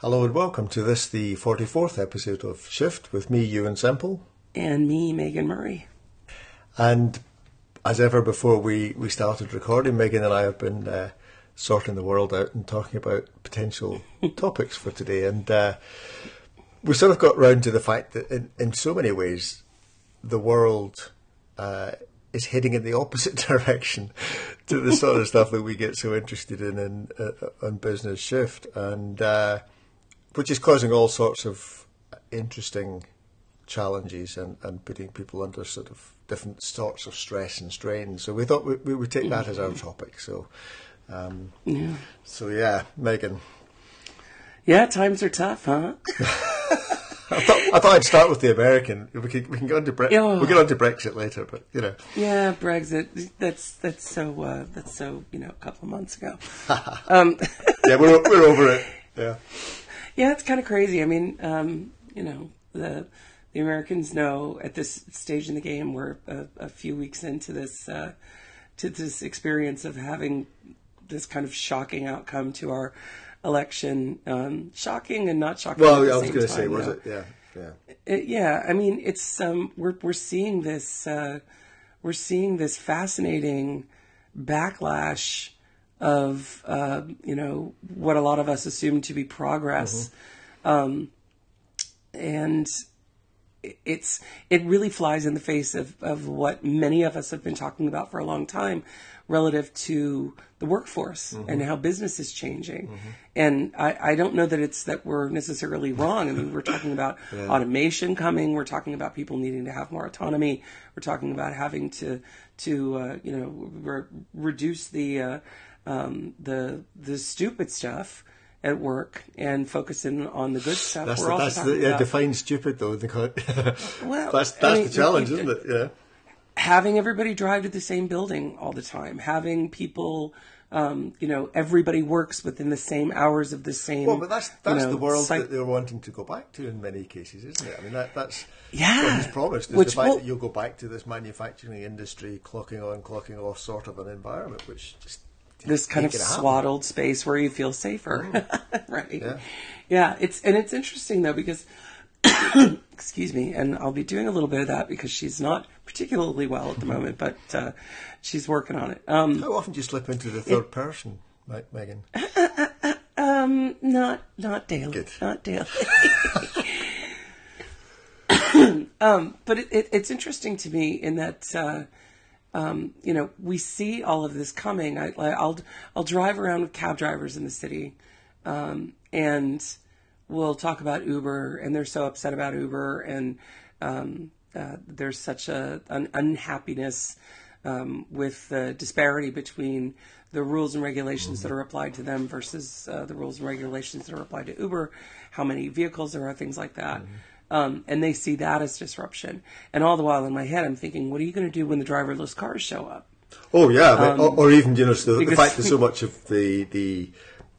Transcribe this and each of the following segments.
Hello and welcome to this, the 44th episode of Shift with me, Euan Semple. And me, Megan Murray. And as ever before we, we started recording, Megan and I have been uh, sorting the world out and talking about potential topics for today. And uh, we sort of got round to the fact that in, in so many ways, the world uh, is heading in the opposite direction to the sort of stuff that we get so interested in in uh, on Business Shift. And uh, which is causing all sorts of interesting challenges and, and putting people under sort of different sorts of stress and strain. So we thought we, we would take that as our topic. So, um, Yeah. so yeah, Megan. Yeah, times are tough, huh? I thought, I thought I'd start with the American. We can we can go into Bre- Yeah. we'll get on to Brexit later, but you know, Yeah, Brexit. That's that's so uh, that's so you know a couple of months ago. um, yeah, we're we're over it. Yeah, yeah, it's kind of crazy. I mean, um, you know, the the Americans know at this stage in the game we're a, a few weeks into this uh, to this experience of having this kind of shocking outcome to our election. Um, shocking and not shocking. well, I was going to say, was though. it? Yeah, yeah. Uh, yeah, I mean, it's um, we're we're seeing this uh, we're seeing this fascinating backlash of uh, you know what a lot of us assume to be progress, um, and it's it really flies in the face of, of what many of us have been talking about for a long time relative to the workforce and how business is changing. And I, I don't know that it's that we're necessarily wrong. I mean, we're talking about automation coming. We're talking about people needing to have more autonomy. We're talking about having to to uh, you know re- reduce the uh, um, the the stupid stuff at work and focusing on the good stuff. That's the, that's the, yeah, define stupid though. They call it. Well, that's I mean, the challenge, you- isn't it? Yeah. having everybody drive to the same building all the time, having people, um, you know, everybody works within the same hours of the same. Well, but that's you that's know, the world cyc- that they're wanting to go back to in many cases, isn't it? I mean, that, that's Yeah. what he's promised is Which the fact will- that you'll go back to this manufacturing industry, clocking on, clocking off sort of an environment, which just this kind of swaddled space where you feel safer, right? Yeah. Yeah. it's and it's interesting though because. excuse me, and I'll be doing a little bit of that because she's not particularly well at the moment, but uh, she's working on it. Um, How often do you slip into the third person, Me- Megan? Not not daily. Good. Not daily. um, but it, it, it's interesting to me in that uh, um, you know we see all of this coming. I, I- I'll I'll drive around with cab drivers in the city, um, and we'll talk about Uber, and they're so upset about Uber, and um, uh, there's such a an unhappiness um, with the disparity between the rules and regulations that are applied to them versus uh, the rules and regulations that are applied to Uber, how many vehicles there are, things like that. Um, and they see that as disruption. And all the while in my head, I'm thinking, what are you going to do when the driverless cars show up? Oh yeah, mean, um, or, or even you know the, the fact that so much of the the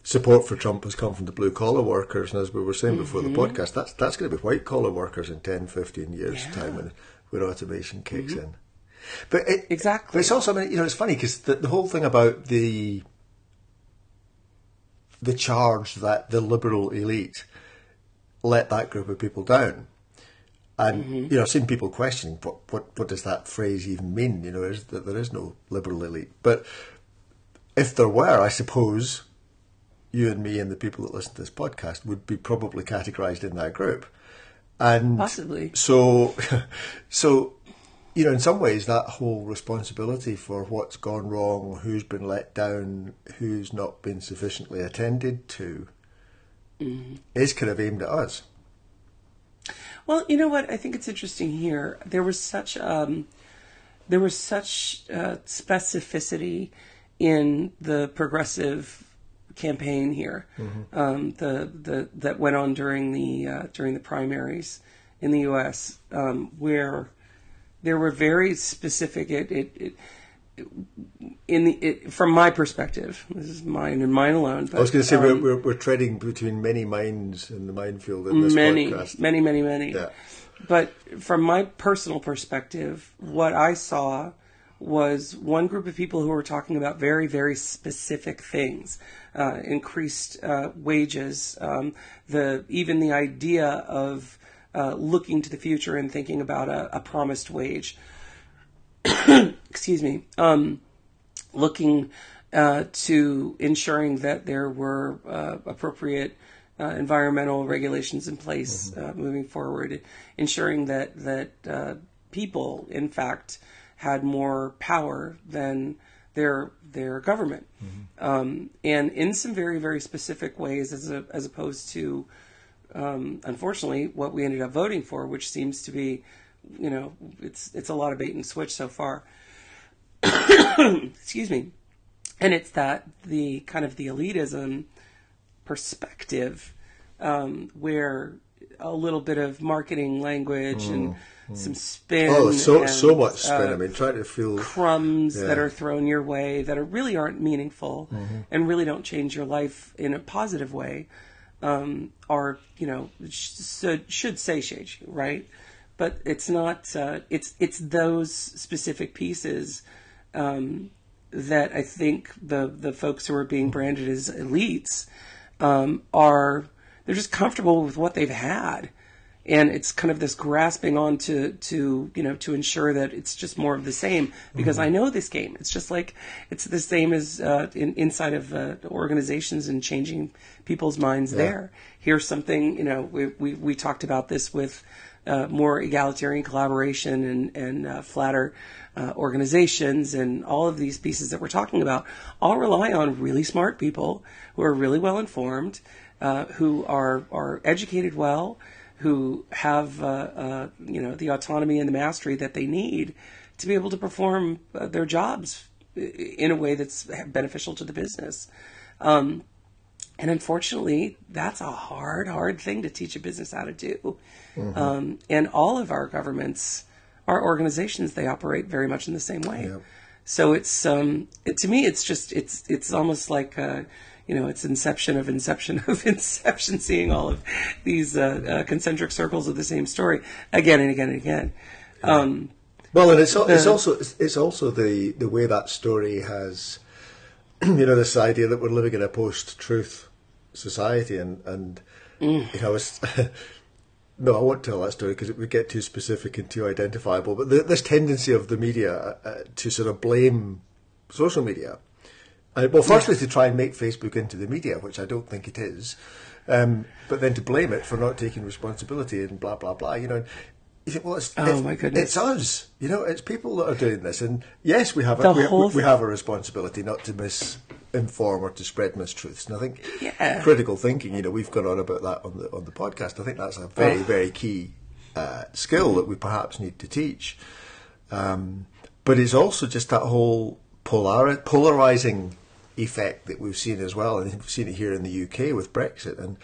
support for Trump has come from the blue collar workers, and as we were saying before the mm-hmm. podcast, that's that's going to be white collar workers in 10, 15 years time when when automation kicks mm-hmm. in. But it, Exactly. But it's also, I mean, you know, it's funny because the, the whole thing about the the charge that the liberal elite let that group of people down. And mm-hmm. you know, I've seen people questioning what, what what does that phrase even mean? You know, is that there is no liberal elite. But if there were, I suppose you and me and the people that listen to this podcast would be probably categorized in that group. And Possibly. so so you know, in some ways that whole responsibility for what's gone wrong, who's been let down, who's not been sufficiently attended to is kind of aimed at us. Well, you know what? I think it's interesting here. There was such um, there was such uh, specificity in the progressive campaign here, um, the the that went on during the uh, during the primaries in the U.S., um, where there were very specific. It, it, it in the it, from my perspective, this is mine and mine alone. But, I was going to say um, we're, we're we're treading between many minds in the minefield in this many, podcast. many, many, many. Yeah. But from my personal perspective, what I saw was one group of people who were talking about very, very specific things, uh, increased uh, wages, um, the even the idea of uh, looking to the future and thinking about a, a promised wage. Excuse me. Um, looking uh, to ensuring that there were uh, appropriate uh, environmental regulations in place mm-hmm. moving forward, ensuring that that people, in fact, had more power than their their government, mm-hmm. um, and in some very very specific ways, as a, as opposed to, um, unfortunately, what we ended up voting for, which seems to be, you know, it's it's a lot of bait and switch so far. Excuse me, and it's that the kind of the elitism perspective um, where a little bit of marketing language mm. and some spin. Oh, so and, so much spin. Uh, I mean, try to feel crumbs yeah. that are thrown your way that are really aren't meaningful mm-hmm. and really don't change your life in a positive way. Um, are you know should, should satiate you, right? But it's not. Uh, it's it's those specific pieces um, that I think the the folks who are being branded as elites um, are. They're just comfortable with what they've had and it's kind of this grasping on to, to you know to ensure that it's just more of the same because mm-hmm. I know this game. It's just like it's the same as uh, in, inside of uh, organizations and changing people's minds yeah. there. Here's something you know we we, we talked about this with uh, more egalitarian collaboration and and uh, flatter. Uh, organizations and all of these pieces that we're talking about all rely on really smart people who are really well informed, uh, who are are educated well, who have uh, uh, you know the autonomy and the mastery that they need to be able to perform uh, their jobs in a way that's beneficial to the business. Um, and unfortunately, that's a hard, hard thing to teach a business how to do. Mm-hmm. Um, and all of our governments, our organizations, they operate very much in the same way. Yep. So it's um, it, to me, it's just it's it's almost like uh, you know, it's inception of inception of inception, seeing all of these uh, uh, concentric circles of the same story again and again and again. Um, well, and it's, it's also it's also the the way that story has, you know, this idea that we're living in a post-truth society, and and mm. you know, it's, no, I won't tell that story because it would get too specific and too identifiable. But the, this tendency of the media uh, to sort of blame social media uh, well, firstly, yeah. to try and make Facebook into the media, which I don't think it is, um, but then to blame it for not taking responsibility and blah blah blah. You know, you think, well, it's, oh it's, it's us. You know, it's people that are doing this, and yes, we have a, we, we, have a responsibility not to misinform or to spread mistruths. And I think yeah. critical thinking. You know, we've gone on about that on the on the podcast. I think that's a very oh. very key uh, skill that we perhaps need to teach. Um, but it's also just that whole polar- polarizing effect that we've seen as well, and we've seen it here in the UK with Brexit. And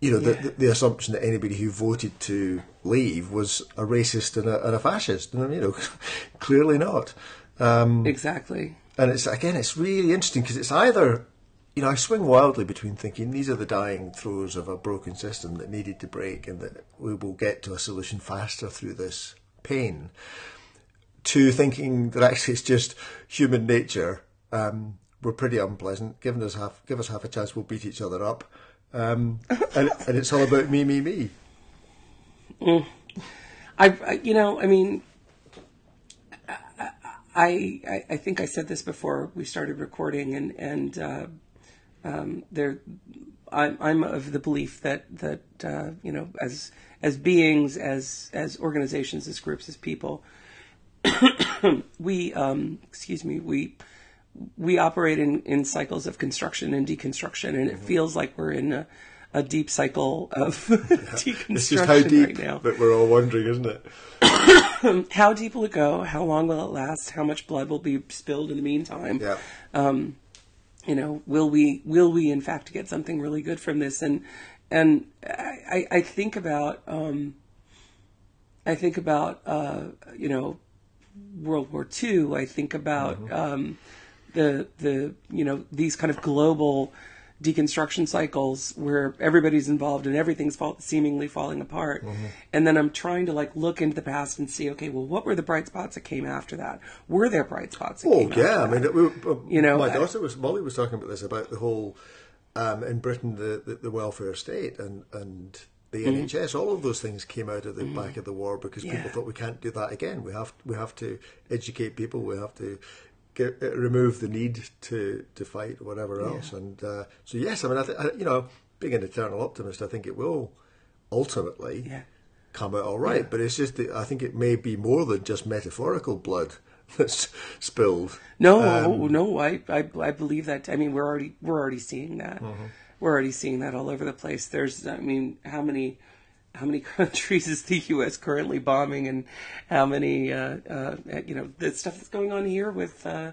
you know, yeah. the, the, assumption that anybody who voted to leave was a racist and a, and a fascist, and you know, clearly not. Um, exactly. And it's again, it's really interesting because it's either, you know, I swing wildly between thinking these are the dying throes of a broken system that needed to break, and that we will get to a solution faster through this pain, to thinking that actually it's just human nature um, were pretty unpleasant. Give us half, give us half a chance, we'll beat each other up. Um, and, and it's all about me, me, me. Mm. I, I, you know, I mean, I, I, I think I said this before we started recording, and and uh, um, there, I'm, I'm of the belief that that uh, you know, as as beings, as as organizations, as groups, as people, we, um, excuse me, we we operate in, in cycles of construction and deconstruction, and it mm-hmm. feels like we're in a, a deep cycle of deconstruction it's just how deep right now. That we're all wondering, isn't it? how deep will it go? How long will it last? How much blood will be spilled in the meantime? Yeah. Um, you know, will we will we in fact get something really good from this? And and I, I think about um, I think about uh, you know World War II. I think about mm-hmm. um, the the you know these kind of global deconstruction cycles where everybody's involved and everything's fall, seemingly falling apart. And then I'm trying to like look into the past and see, okay, well, what were the bright spots that came after that? Were there bright spots? Oh yeah, I mean, it, we, uh, You know, my daughter was Molly was talking about this about the whole um, in Britain the, the, the welfare state and and the NHS. All of those things came out of the back of the war because people Mm-hmm. Thought we can't do that again. We have we have to educate people. We have to. Get, uh, remove the need to, to fight or whatever else, and uh, so yes, I mean, I, th- I, you know, being an eternal optimist, I think it will ultimately Yeah. come out all right. But it's just that I think it may be more than just metaphorical blood that's spilled. No, Um, no, I, I, I believe that. I mean, we're already, we're already seeing that. Mm-hmm. We're already seeing that all over the place. There's, I mean, how many, how many countries is the U.S. currently bombing, and how many, uh, uh, you know, the stuff that's going on here with uh,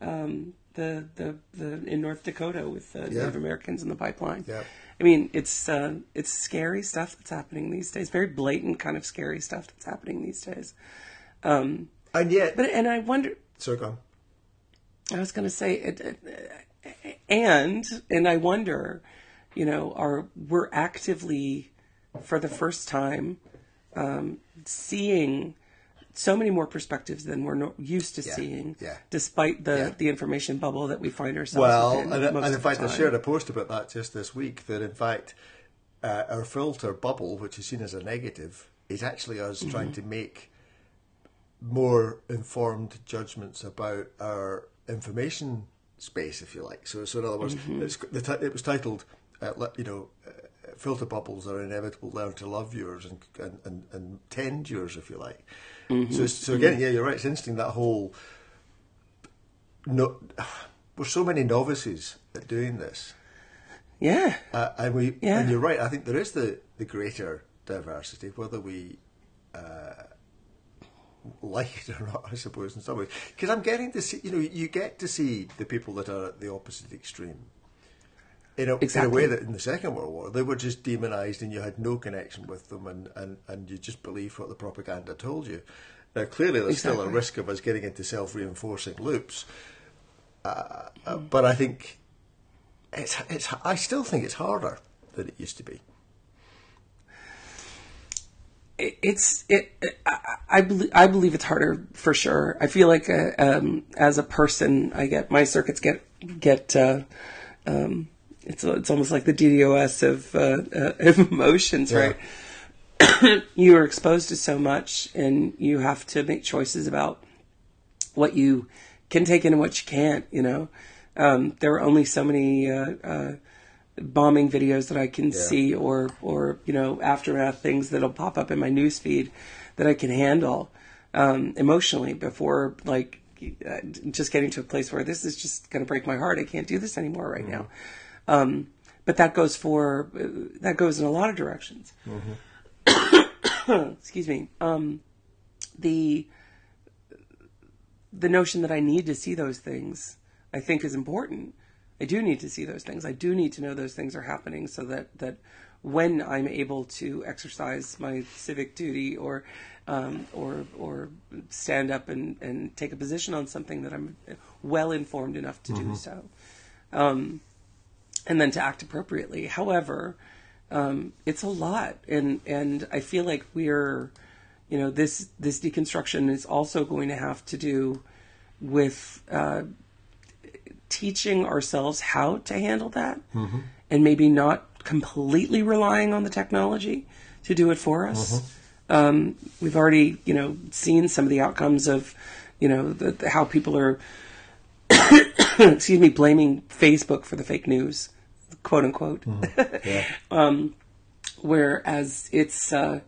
um, the, the, the in North Dakota with uh, Yeah. Native Americans in the pipeline. Yeah. I mean, it's uh, it's scary stuff that's happening these days. Very blatant kind of scary stuff that's happening these days. and yet, But and I wonder, so go on. I was going to say, it, it, and and I wonder, you know, are we're actively, for the first time, um, seeing so many more perspectives than we're no, used to seeing, yeah. despite the Yeah. the information bubble that we find ourselves Well, within. and, and in fact, I shared a post about that just this week. That in fact, uh, our filter bubble, which is seen as a negative, is actually us Mm-hmm. trying to make more informed judgments about our information space, if you like. So, so in other words, Mm-hmm. the it was titled, uh, you know. Filter bubbles are inevitable. Learn to love yours and and, and, and tend yours, if you like. Mm-hmm. So, so again, yeah, you're right. It's interesting that whole no, we're so many novices at doing this, yeah, uh, and we Yeah. and you're right. I think there is the the greater diversity, whether we uh, like it or not. I suppose in some ways, because I'm getting to see. You know, you get to see the people that are at the opposite extreme. In a, in a way that in the Second World War they were just demonised and you had no connection with them and, and, and you just believed what the propaganda told you. Now clearly there's still a risk of us getting into self-reinforcing loops, uh, but I think it's it's. I still think it's harder than it used to be. it, it's it. I, I believe I believe it's harder for sure. I feel like uh, um, as a person, I get my circuits get get. Uh, um, it's it's almost like the DDoS of uh, uh, of emotions, Yeah. right? you are exposed to so much, and you have to make choices about what you can take in and what you can't. You know, um, there are only so many uh, uh, bombing videos that I can see, or or you know aftermath things that'll pop up in my news feed that I can handle um, emotionally before like uh, just getting to a place where this is just going to break my heart. I can't do this anymore right now. Um, but that goes for uh, that goes in a lot of directions. Excuse me. Um, the the notion that I need to see those things, I think, is important. I do need to see those things. I do need to know those things are happening so that, that when I'm able to exercise my civic duty or um, or or stand up and, and take a position on something that I'm well informed enough to do so, um, and then to act appropriately. However, um, it's a lot, and and I feel like we're, you know, this this deconstruction is also going to have to do with uh, teaching ourselves how to handle that, and maybe not completely relying on the technology to do it for us. Um, we've already, you know, seen some of the outcomes of, you know, the, the, how people are, excuse me, blaming Facebook for the fake news, quote unquote. Yeah, Whereas it's uh,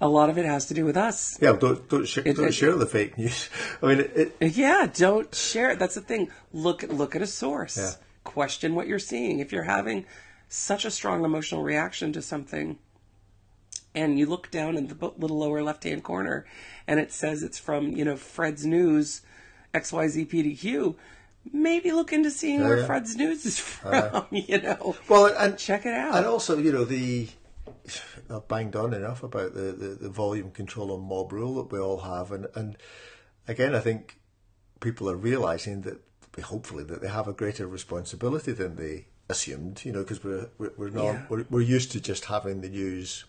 a lot of it has to do with us. yeah. Don't don't, sh- don't it- share the fake news. I mean, it, it, Yeah, don't share it. That's the thing. Look look at a source. Yeah. Question what you're seeing. If you're having such a strong emotional reaction to something, and you look down in the little lower left hand corner, and it says it's from you know Fred's News, X Y Z P D Q. Maybe look into seeing where yeah. Fred's News is from. you know, well, and check it out. And also, you know, the I've banged on enough about the, the, the volume control and mob rule that we all have, and and again, I think people are realizing that hopefully that they have a greater responsibility than they assumed, you know, because we're, we're we're not Yeah. we're, we're used to just having the news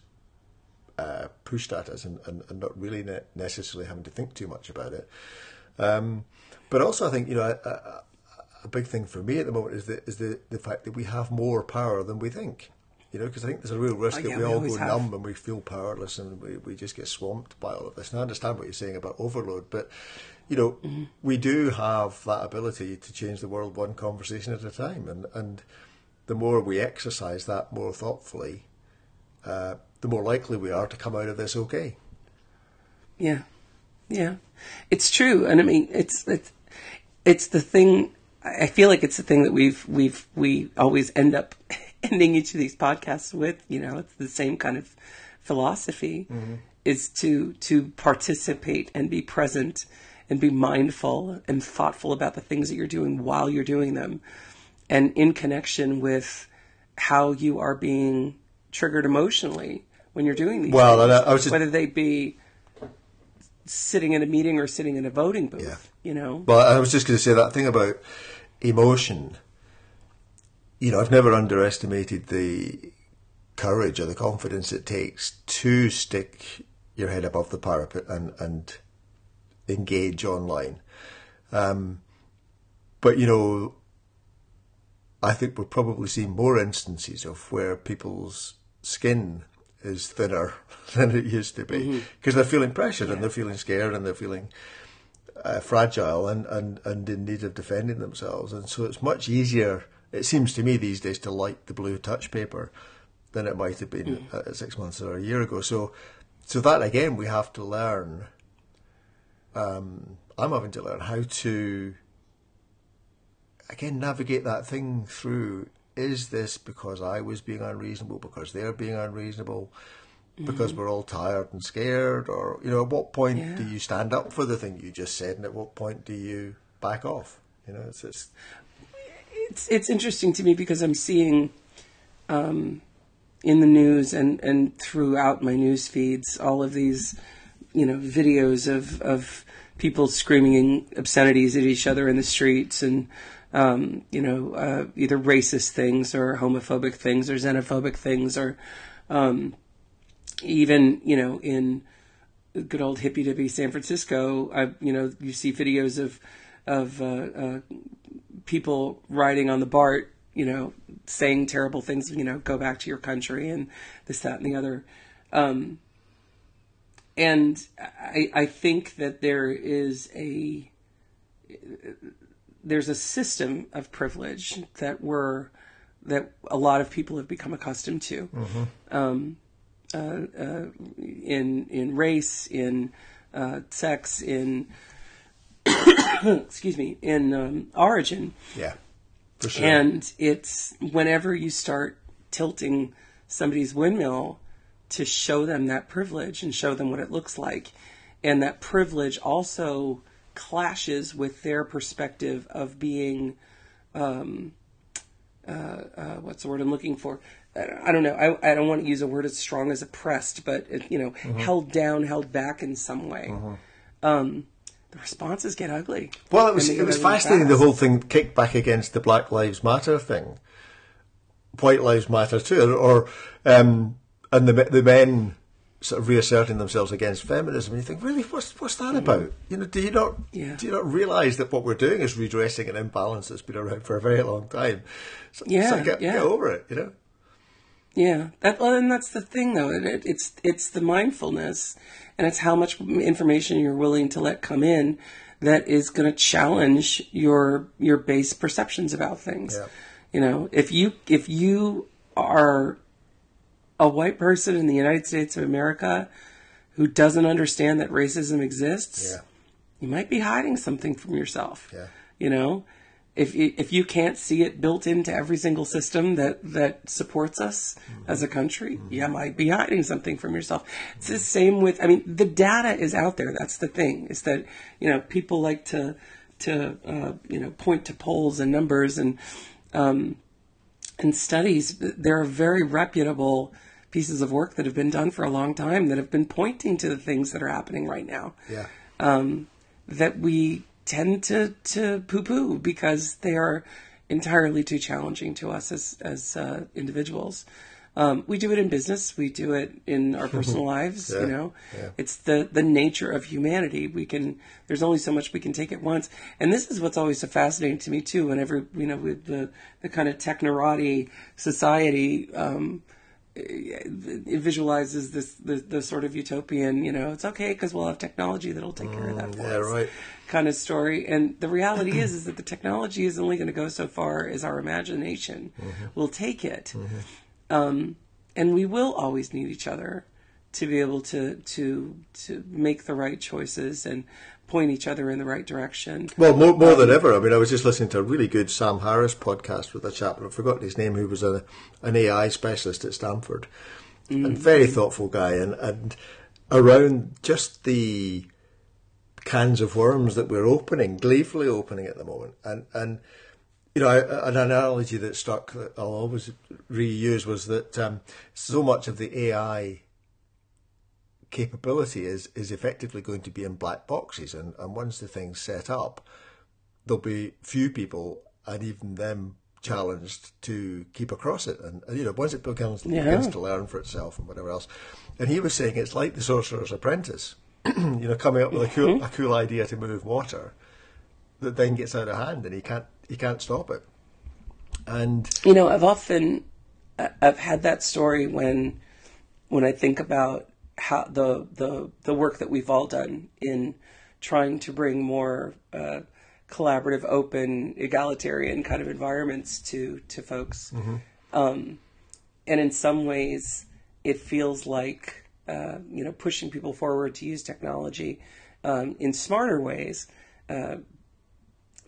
uh, pushed at us and, and, and not really ne- necessarily having to think too much about it. Um, but also, I think you know a, a big thing for me at the moment is the is the, the fact that we have more power than we think. You know, because I think there's a real risk Oh, that we we all go have. numb and we feel powerless and we, we just get swamped by all of this. And I understand what you're saying about overload, but you know, Mm-hmm. we do have that ability to change the world one conversation at a time, and and the more we exercise that more thoughtfully, uh, the more likely we are to come out of this okay. Yeah, yeah, it's true, and I mean, it's it's it's the thing. I feel like it's the thing that we've we've we always end up ending each of these podcasts with. You know, it's the same kind of philosophy mm-hmm. is to to participate and be present and be mindful and thoughtful about the things that you're doing while you're doing them, and in connection with how you are being triggered emotionally when you're doing these. Well, things, I- I was just- whether they be sitting in a meeting or sitting in a voting booth. Yeah. You know. Well, I was just going to say that thing about emotion. You know, I've never underestimated the courage or the confidence it takes to stick your head above the parapet and, and engage online. Um, but, you know, I think we'll probably see more instances of where people's skin is thinner than it used to be because they're feeling pressured and they're feeling scared and they're feeling uh, fragile and, and, and in need of defending themselves. And so it's much easier, it seems to me these days, to light the blue touch paper than it might have been uh, six months or a year ago. So, so that again, we have to learn. Um, I'm having to learn how to again navigate that thing through. Is this because I was being unreasonable? Because they're being unreasonable? Because we're all tired and scared? Or you know, at what point Yeah. do you stand up for the thing you just said, and at what point do you back off? You know, it's, it's it's it's interesting to me because I'm seeing um, in the news and, and throughout my news feeds all of these you know videos of of people screaming obscenities at each other in the streets and um, you know uh, either racist things or homophobic things or xenophobic things or um, even you know in good old hippy dippy San Francisco, I you know you see videos of of uh, uh, people riding on the BART, you know, saying terrible things, you know, go back to your country and this, that, and the other. Um, and I, I think that there is a there's a system of privilege that we're that a lot of people have become accustomed to um, uh, uh, in in race, in uh, sex, in excuse me, in um, origin. yeah, for sure. And it's whenever you start tilting somebody's windmill to show them that privilege and show them what it looks like. And that privilege also clashes with their perspective of being, um, uh, uh, what's the word I'm looking for? I I don't know. I, I don't want to use a word as strong as oppressed, but it, you know, held down, held back in some way. Um, the responses get ugly. Well, it was it was fascinating the whole thing kicked back against the Black Lives Matter thing, White Lives Matter too, or um, and the the men sort of reasserting themselves against feminism. And you think, really, what's what's that mm. about? You know, do you not Yeah. do you not realise that what we're doing is redressing an imbalance that's been around for a very long time? So, Yeah, so get, yeah. get over it. You know. Yeah, that, well, and that's the thing, though. It, it, it's it's the mindfulness, and it's how much information you're willing to let come in that is going to challenge your your base perceptions about things. Yeah. You know, if you if you are a white person in the United States of America who doesn't understand that racism exists, Yeah. you might be hiding something from yourself. Yeah. You know, if you, if you can't see it built into every single system that that supports us as a country, you might be hiding something from yourself. It's the same with. I mean, the data is out there. That's the thing. Is that you know people like to to uh, you know point to polls and numbers and um, and studies. There are very reputable pieces of work that have been done for a long time that have been pointing to the things that are happening right now Yeah. that we tend to, to poo poo because they are entirely too challenging to us as as uh, individuals. Um, we do it in business. We do it in our personal lives. Yeah, you know, yeah. it's the the nature of humanity. We can. There's only so much we can take at once, and this is what's always so fascinating to me too. Whenever you know, with the the kind of technorati society. Um, it visualizes this the, the sort of utopian you know it's okay because we'll have technology that'll take care of that for Mm, yeah, us right. kind of story and the reality is is that the technology is only going to go so far as our imagination Mm-hmm. will take it um, and we will always need each other to be able to to to make the right choices and point each other in the right direction Well, more, more than ever. I mean, I was just listening to a really good Sam Harris podcast with a chap, I've forgotten his name, who was a, an AI specialist at Stanford. And very thoughtful guy. And, and around just the cans of worms that we're opening, gleefully opening at the moment. And, and you know, an analogy that stuck that I'll always reuse was that um, so much of the AI capability is is effectively going to be in black boxes, and, and once the thing's set up, there'll be few people, and even them challenged to keep across it. And, and, you know, once it begins, Yeah. begins to learn for itself and whatever else. And he was saying it's like the Sorcerer's Apprentice, you know, coming up with a cool mm-hmm. a cool idea to move water that then gets out of hand, and he can't he can't stop it. And You know, I've often I've had that story when when I think about how the the the work that we've all done in trying to bring more uh, collaborative, open, egalitarian kind of environments to to folks. Um, and in some ways, it feels like uh, you know pushing people forward to use technology um, in smarter ways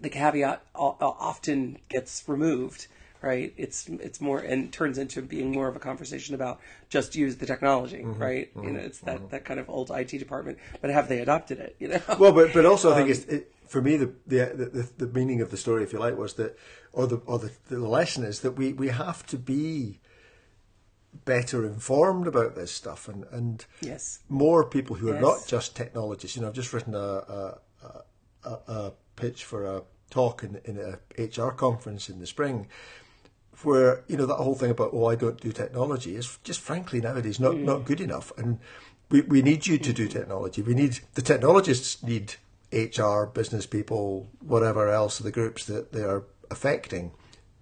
the caveat often gets removed, right? It's it's more and turns into being more of a conversation about just use the technology, right? You know, it's that, that kind of old IT department. But have they adopted it? You know, Well, but but also I think Um, it's it, for me the, the the the meaning of the story, if you like, was that, or the or the, the lesson is that we we have to be better informed about this stuff, and and yes, more people who are not just technologists. You know, I've just written a a, a, a pitch for a talk in in a HR conference in the spring. Where you know that whole thing about oh I don't do technology is just frankly nowadays not, not good enough, and we, we need you to do technology. We need the technologists need HR, business people, whatever else the groups that they are affecting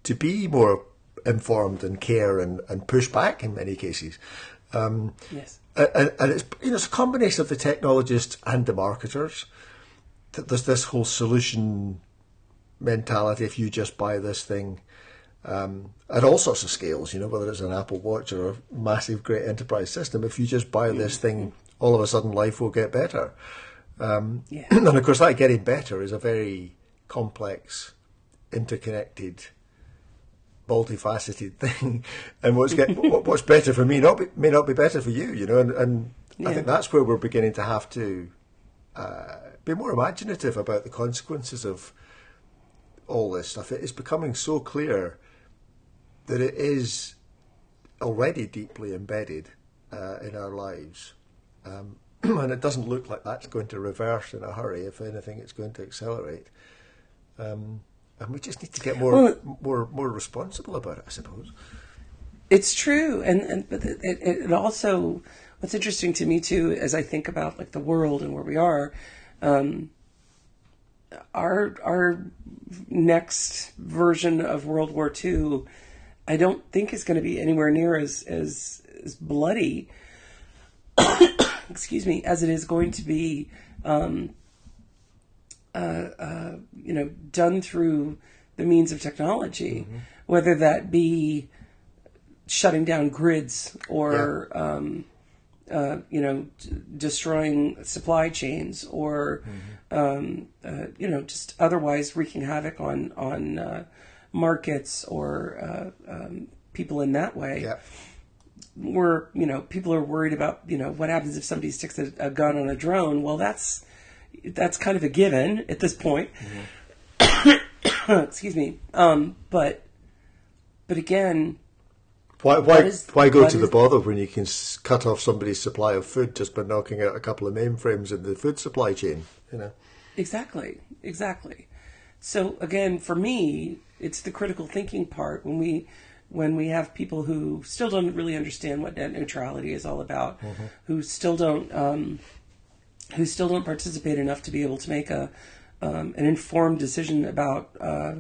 to be more informed and care and, and push back in many cases. Um, yes, and, and it's you know it's a combination of the technologists and the marketers. That there's this whole solution mentality. If you just buy this thing, um, at all sorts of scales, you know, whether it's an Apple Watch or a massive, great enterprise system, if you just buy this thing, all of a sudden life will get better. Um, Yeah. and of course, that getting better is a very complex, interconnected, multifaceted thing. And what's get what's better for me not be, may not be better for you, you know. And, and I think that's where we're beginning to have to uh, be more imaginative about the consequences of all this stuff. It is becoming so clear that it is already deeply embedded uh, in our lives. Um, and it doesn't look like that's going to reverse in a hurry. If anything, it's going to accelerate. Um, and we just need to get more, Well- more, more responsible about it, I suppose. it's true. And and but it, it, also what's interesting to me too, as I think about like the world and where we are. Um, our our next version of World War II, I don't think is going to be anywhere near as as, as bloody. excuse me, as it is going to be, um, uh, uh, you know, done through the means of technology, whether that be shutting down grids or um, uh, you know d- destroying supply chains or um, uh, you know just otherwise wreaking havoc on on uh, markets or uh, um, people in that way Yeah. where you know people are worried about you know what happens if somebody sticks a, a gun on a drone well that's that's kind of a given at this point excuse me um, but but again Why, why, is- why go to the bother when you can cut off somebody's supply of food just by knocking out a couple of mainframes in the food supply chain? You know. Exactly, exactly. So again, for me, it's the critical thinking part when we when we have people who still don't really understand what net neutrality is all about, mm-hmm. who still don't um, who still don't participate enough to be able to make a um, an informed decision about uh,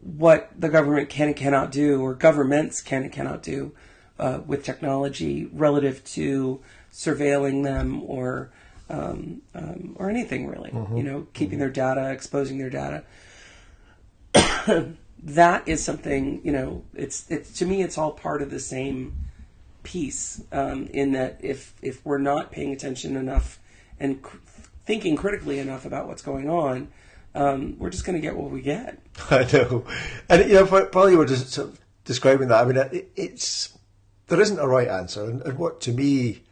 what the government can and cannot do, or governments can and cannot do uh, with technology relative to surveilling them or um, um, or anything really. Mm-hmm. You know, keeping mm-hmm. their data, exposing their data. that is something you know. It's it's to me, it's all part of the same piece. Um, in that, if if we're not paying attention enough and cr- thinking critically enough about what's going on, um, we're just going to get what we get. I know, and you know, probably you were just sort of describing that. I mean, it, it's there isn't a right answer, and, and what to me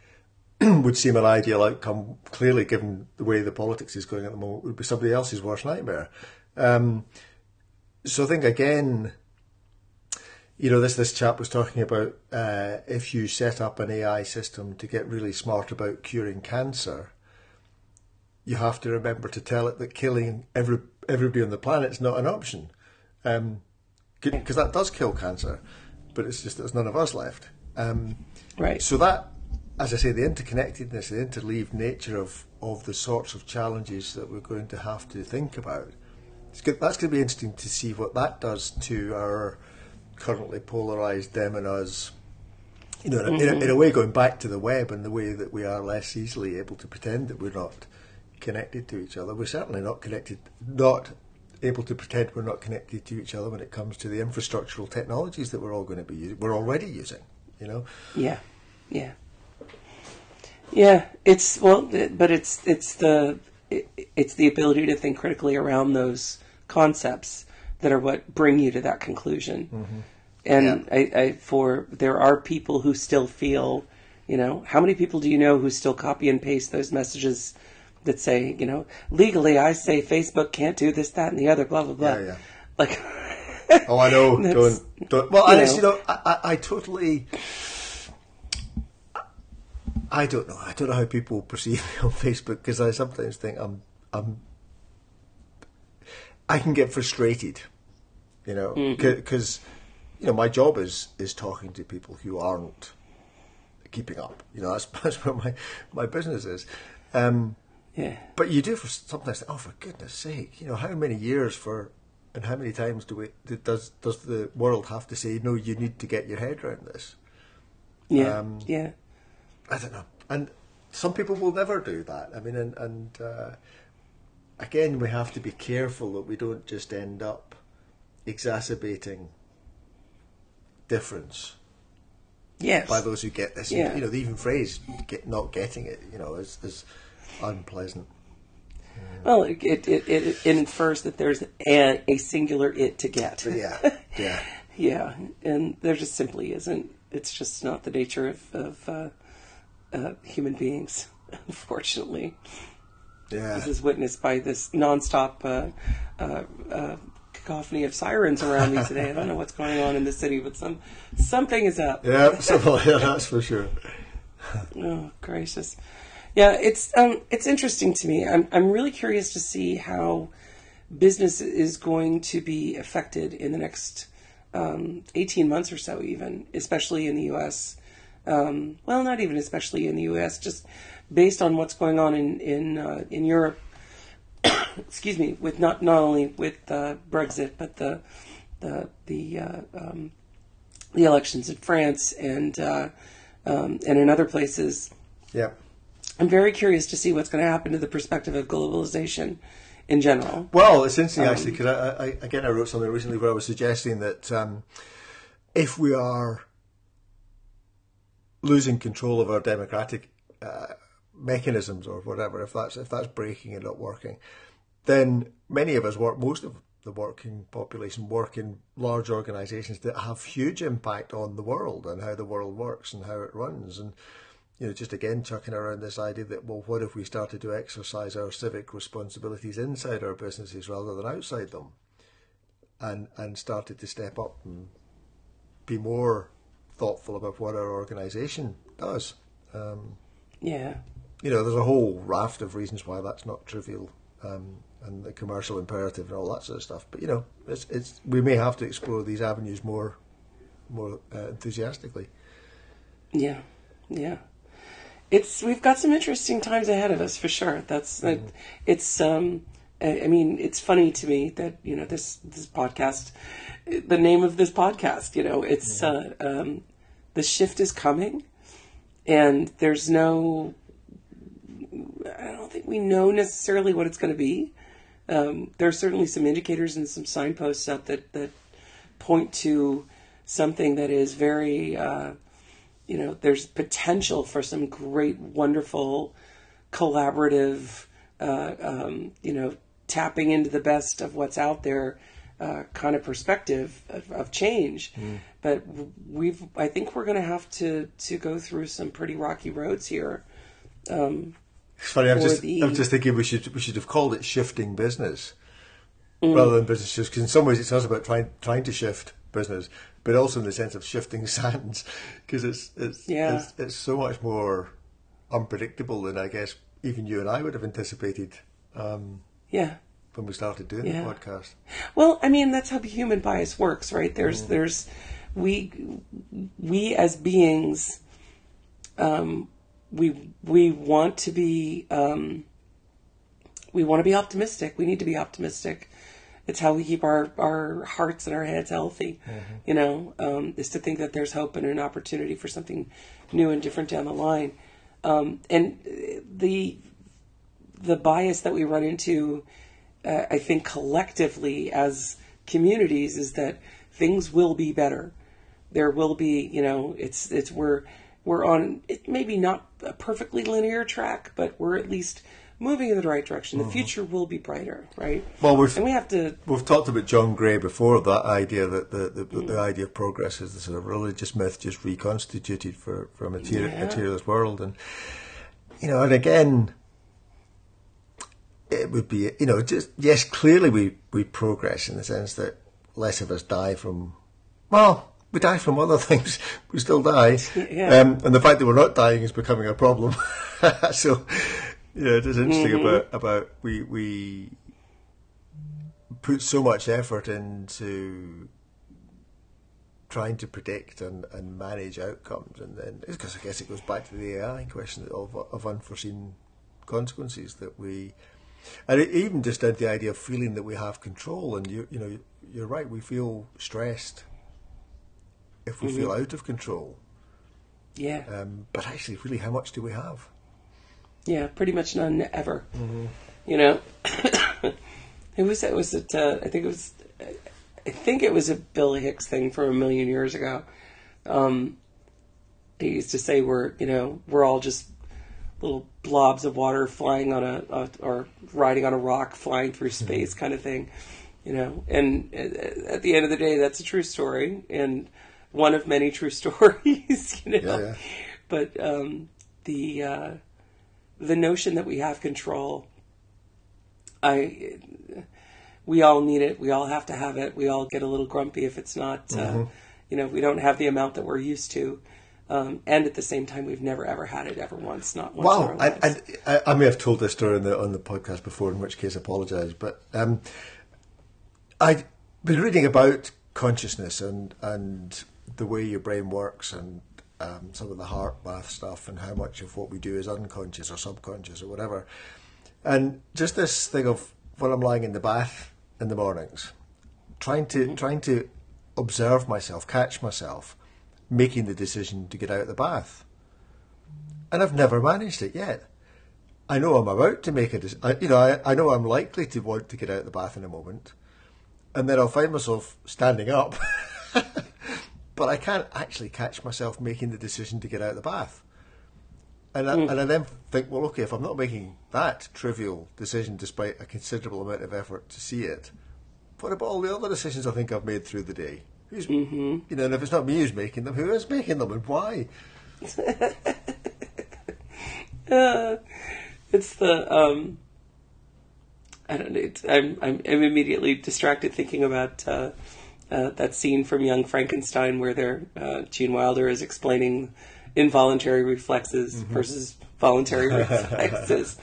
would seem an ideal outcome, clearly given the way the politics is going at the moment, would be somebody else's worst nightmare. Um, so I think again, you know, this this chap was talking about uh, if you set up an AI system to get really smart about curing cancer, you have to remember to tell it that killing every everybody on the planet is not an option, because um, that does kill cancer, but it's just there's none of us left. Um, right. So that as I say, the interconnectedness, the interleaved nature of, of the sorts of challenges that we're going to have to think about. Good, that's going to be interesting to see what that does to our currently polarised them and us. You know, mm-hmm. in, a, in, a, mm-hmm. way, going back to the web and the way that we are less easily able to pretend that we're not connected to each other. We're certainly not connected, not able to pretend we're not connected to each other when it comes to the infrastructural technologies that we're all going to be using. We're already using. You know. Yeah. Yeah. Yeah, it's well, but it's it's the it's the ability to think critically around those concepts that are what bring you to that conclusion. Mm-hmm. And yeah. I, I, for there are people who still feel, you know, how many people do you know who still copy and paste those messages that say, you know, legally I say Facebook can't do this, that, and the other, blah blah blah. Yeah, yeah. Like, oh, I know. Well, you know, you know I, I, I totally I don't know. I don't know how people perceive me on Facebook because I sometimes think I'm I'm I can get frustrated, you know, because mm-hmm. you know my job is is talking to people who aren't keeping up. You know, that's, that's what my my business is. Um, yeah. But you do for sometimes. Think, oh, for goodness' sake! You know, how many years for and how many times do we does does the world have to say no? You need to get your head around this. Yeah. Um, yeah. I don't know. And some people will never do that. I mean, and, and uh, again, we have to be careful that we don't just end up exacerbating difference. Yes. By those who get this, yeah. you know, the even phrase "get not getting it," you know, is, is unpleasant. Well, it, it, it, it, infers that there's a, a singular it to get. Yeah, yeah, yeah, and there just simply isn't. It's just not the nature of, of uh, uh, human beings, unfortunately. Yeah. This is witnessed by this nonstop uh, uh, uh, cacophony of sirens around me today. I don't know what's going on in the city, but some something is up. Yeah, yeah, that's for sure. oh, gracious. Yeah, it's um, it's interesting to me. I'm I'm really curious to see how business is going to be affected in the next um, 18 months or so, even, especially in the U.S um, well, not even especially in the U.S., just based on what's going on in in uh, in Europe. excuse me, with not not only with uh, Brexit, but the the the uh, um, the elections in France and uh, um, and in other places. Yeah, I'm very curious to see what's going to happen to the perspective of globalization in general. Well, it's interesting actually because I, I, again I wrote something recently where I was suggesting that um, if we are losing control of our democratic uh, mechanisms or whatever, if that's if that's breaking and not working, then many of us work. Most of the working population work in large organisations that have huge impact on the world and how the world works and how it runs. And you know, just again chucking around this idea that well, what if we started to exercise our civic responsibilities inside our businesses rather than outside them, and and started to step up and be more thoughtful about what our organisation does. Um, yeah. You know, there's a whole raft of reasons why that's not trivial um, and the commercial imperative and all that sort of stuff. But you know, it's it's we may have to explore these avenues more more uh, enthusiastically. Yeah, yeah. It's we've got some interesting times ahead of us for sure. That's mm-hmm. it's um I mean, it's funny to me that you know this this podcast, the name of this podcast, you know, it's mm-hmm. uh, um, the shift is coming, and there's no. I don't think we know necessarily what it's going to be. Um, there are certainly some indicators and some signposts up that that point to something that is very, uh, you know, there's potential for some great, wonderful, collaborative, uh, um, you know, tapping into the best of what's out there uh, kind of perspective of, of change. Mm. But we've, I think we're going to have to to go through some pretty rocky roads here. Um, it's funny. I'm just the, I'm just thinking we should we should have called it shifting business mm. rather than business shifts because in some ways it sounds about trying trying to shift business, but also in the sense of shifting sands because it's it's, yeah. it's it's so much more unpredictable than I guess even you and I would have anticipated. Um, yeah. When we started doing yeah. the podcast. Well, I mean, that's how human bias works, right? There's, mm. there's, we, we as beings, um, we, we want to be, um, we want to be optimistic. We need to be optimistic. It's how we keep our, our hearts and our heads healthy. Mm-hmm. You know, um, is to think that there's hope and an opportunity for something new and different down the line. Um, and the the bias that we run into, uh, I think collectively as communities, is that things will be better. There will be, you know, it's it's we're we're on it maybe not a perfectly linear track, but we're at least moving in the right direction. The mm-hmm. future will be brighter, right? Well, we've and we have to. We've talked about John Gray before. That idea that the the, mm. the idea of progress is the sort of religious myth just reconstituted for for a material, yeah. materialist world, and you know, and again, it would be, you know, just yes, clearly we we progress in the sense that less of us die from, well, we die from other things. We still die, yeah. um, and the fact that we're not dying is becoming a problem. so, yeah, it is interesting mm-hmm. about about we we put so much effort into trying to predict and, and manage outcomes, and then because I guess it goes back to the AI question of of unforeseen consequences that we and it, even just the idea of feeling that we have control, and you you know you're right. We feel stressed if we mm-hmm. feel out of control. Yeah. Um, but actually, really, how much do we have? Yeah, pretty much none ever. Mm-hmm. You know, it was it was it. Uh, I think it was. I think it was a Billy Hicks thing from a million years ago. Um, he used to say we're you know we're all just little blobs of water flying on a, a, or riding on a rock flying through mm-hmm. space mm-hmm. kind of thing you know and at the end of the day that's a true story and one of many true stories you know yeah, yeah. but um, the uh, the notion that we have control i we all need it we all have to have it we all get a little grumpy if it's not uh, mm-hmm. uh, you know we don't have the amount that we're used to um, and at the same time, we've never ever had it ever once, not once. Wow, I, I, I, may have told this story on the on the podcast before, in which case I apologise. But um, I've been reading about consciousness and and the way your brain works and um, some of the HeartMath stuff and how much of what we do is unconscious or subconscious or whatever. And just this thing of when I'm lying in the bath in the mornings, trying to mm-hmm. trying to observe myself, catch myself making the decision to get out of the bath. And I've never managed it yet. I know I'm about to make a decision. You know, I, I know I'm likely to want to get out of the bath in a moment. And then I'll find myself standing up. but I can't actually catch myself making the decision to get out of the bath. And I, mm. and I then think, well, okay, if I'm not making that trivial decision despite a considerable amount of effort to see it, what about all the other decisions I think I've made through the day? Who's, mm-hmm. you know, and if it's not me who's making them, who is making them and why? uh, it's the um, I don't know. I'm, I'm, I'm immediately distracted thinking about uh, uh, that scene from Young Frankenstein where they uh, Gene Wilder is explaining involuntary reflexes mm-hmm. versus voluntary reflexes.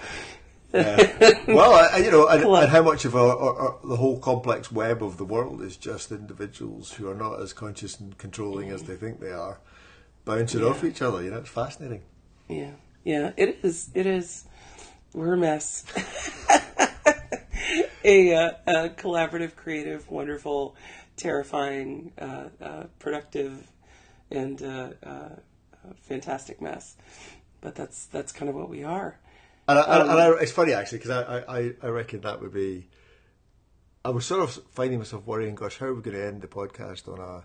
well, I, you know, and, and, how much of our, our, our, the whole complex web of the world is just individuals who are not as conscious and controlling as they think they are, bouncing yeah. off each other. You know, it's fascinating. Yeah, yeah, it is. It is. We're a mess. a, uh, a, collaborative, creative, wonderful, terrifying, uh, uh, productive, and uh, uh, fantastic mess. But that's that's kind of what we are. And, I, um, and I, it's funny actually because I, I, I reckon that would be. I was sort of finding myself worrying, gosh, how are we going to end the podcast on a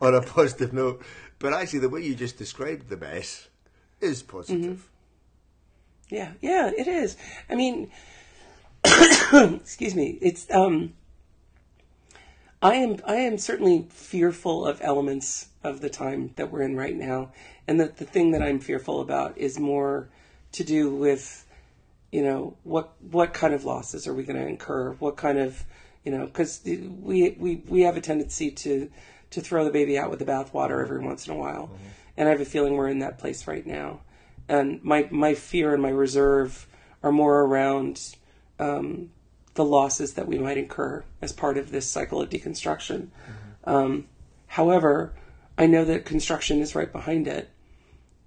on a positive note? But actually, the way you just described the mess is positive. Mm-hmm. Yeah, yeah, it is. I mean, excuse me. It's um, I am I am certainly fearful of elements of the time that we're in right now, and that the thing that I'm fearful about is more to do with, you know, what what kind of losses are we going to incur? What kind of, you know, because we we we have a tendency to to throw the baby out with the bathwater every once in a while, mm-hmm. and I have a feeling we're in that place right now. And my my fear and my reserve are more around um, the losses that we might incur as part of this cycle of deconstruction. Mm-hmm. Um, however, I know that construction is right behind it,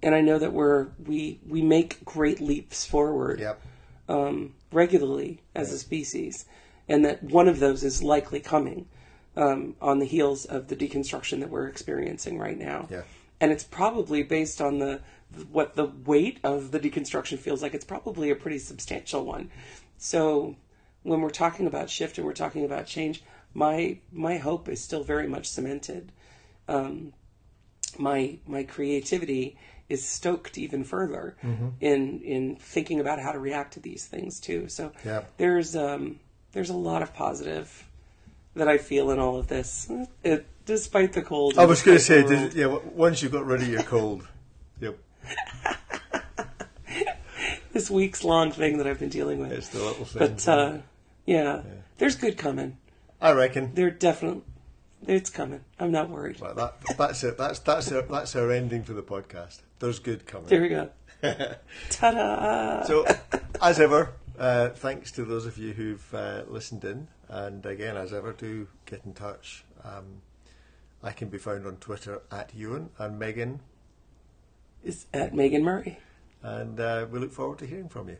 and I know that we're we we make great leaps forward yep. um, regularly as right. a species, and that one of those is likely coming um, on the heels of the deconstruction that we're experiencing right now. Yeah. And it's probably based on the what the weight of the deconstruction feels like. It's probably a pretty substantial one. So when we're talking about shift and we're talking about change, my my hope is still very much cemented. Um, my my creativity is stoked even further mm-hmm. in in thinking about how to react to these things too. So yeah. there's um, there's a lot of positive that I feel in all of this, it, despite the cold. I was going to say, did, yeah. Once you got rid of your cold, yep. this weeks long thing that I've been dealing with. It's the little thing. But uh, yeah, there's good coming. I reckon. They're definitely it's coming. I'm not worried. Well, that, that's it. That's that's our, that's our ending for the podcast. There's good coming. There we go. Ta-da! So, as ever, uh, thanks to those of you who've uh, listened in, and again, as ever, do get in touch. Um, I can be found on Twitter at Euan, and Megan is at Megan Murray. And uh, we look forward to hearing from you.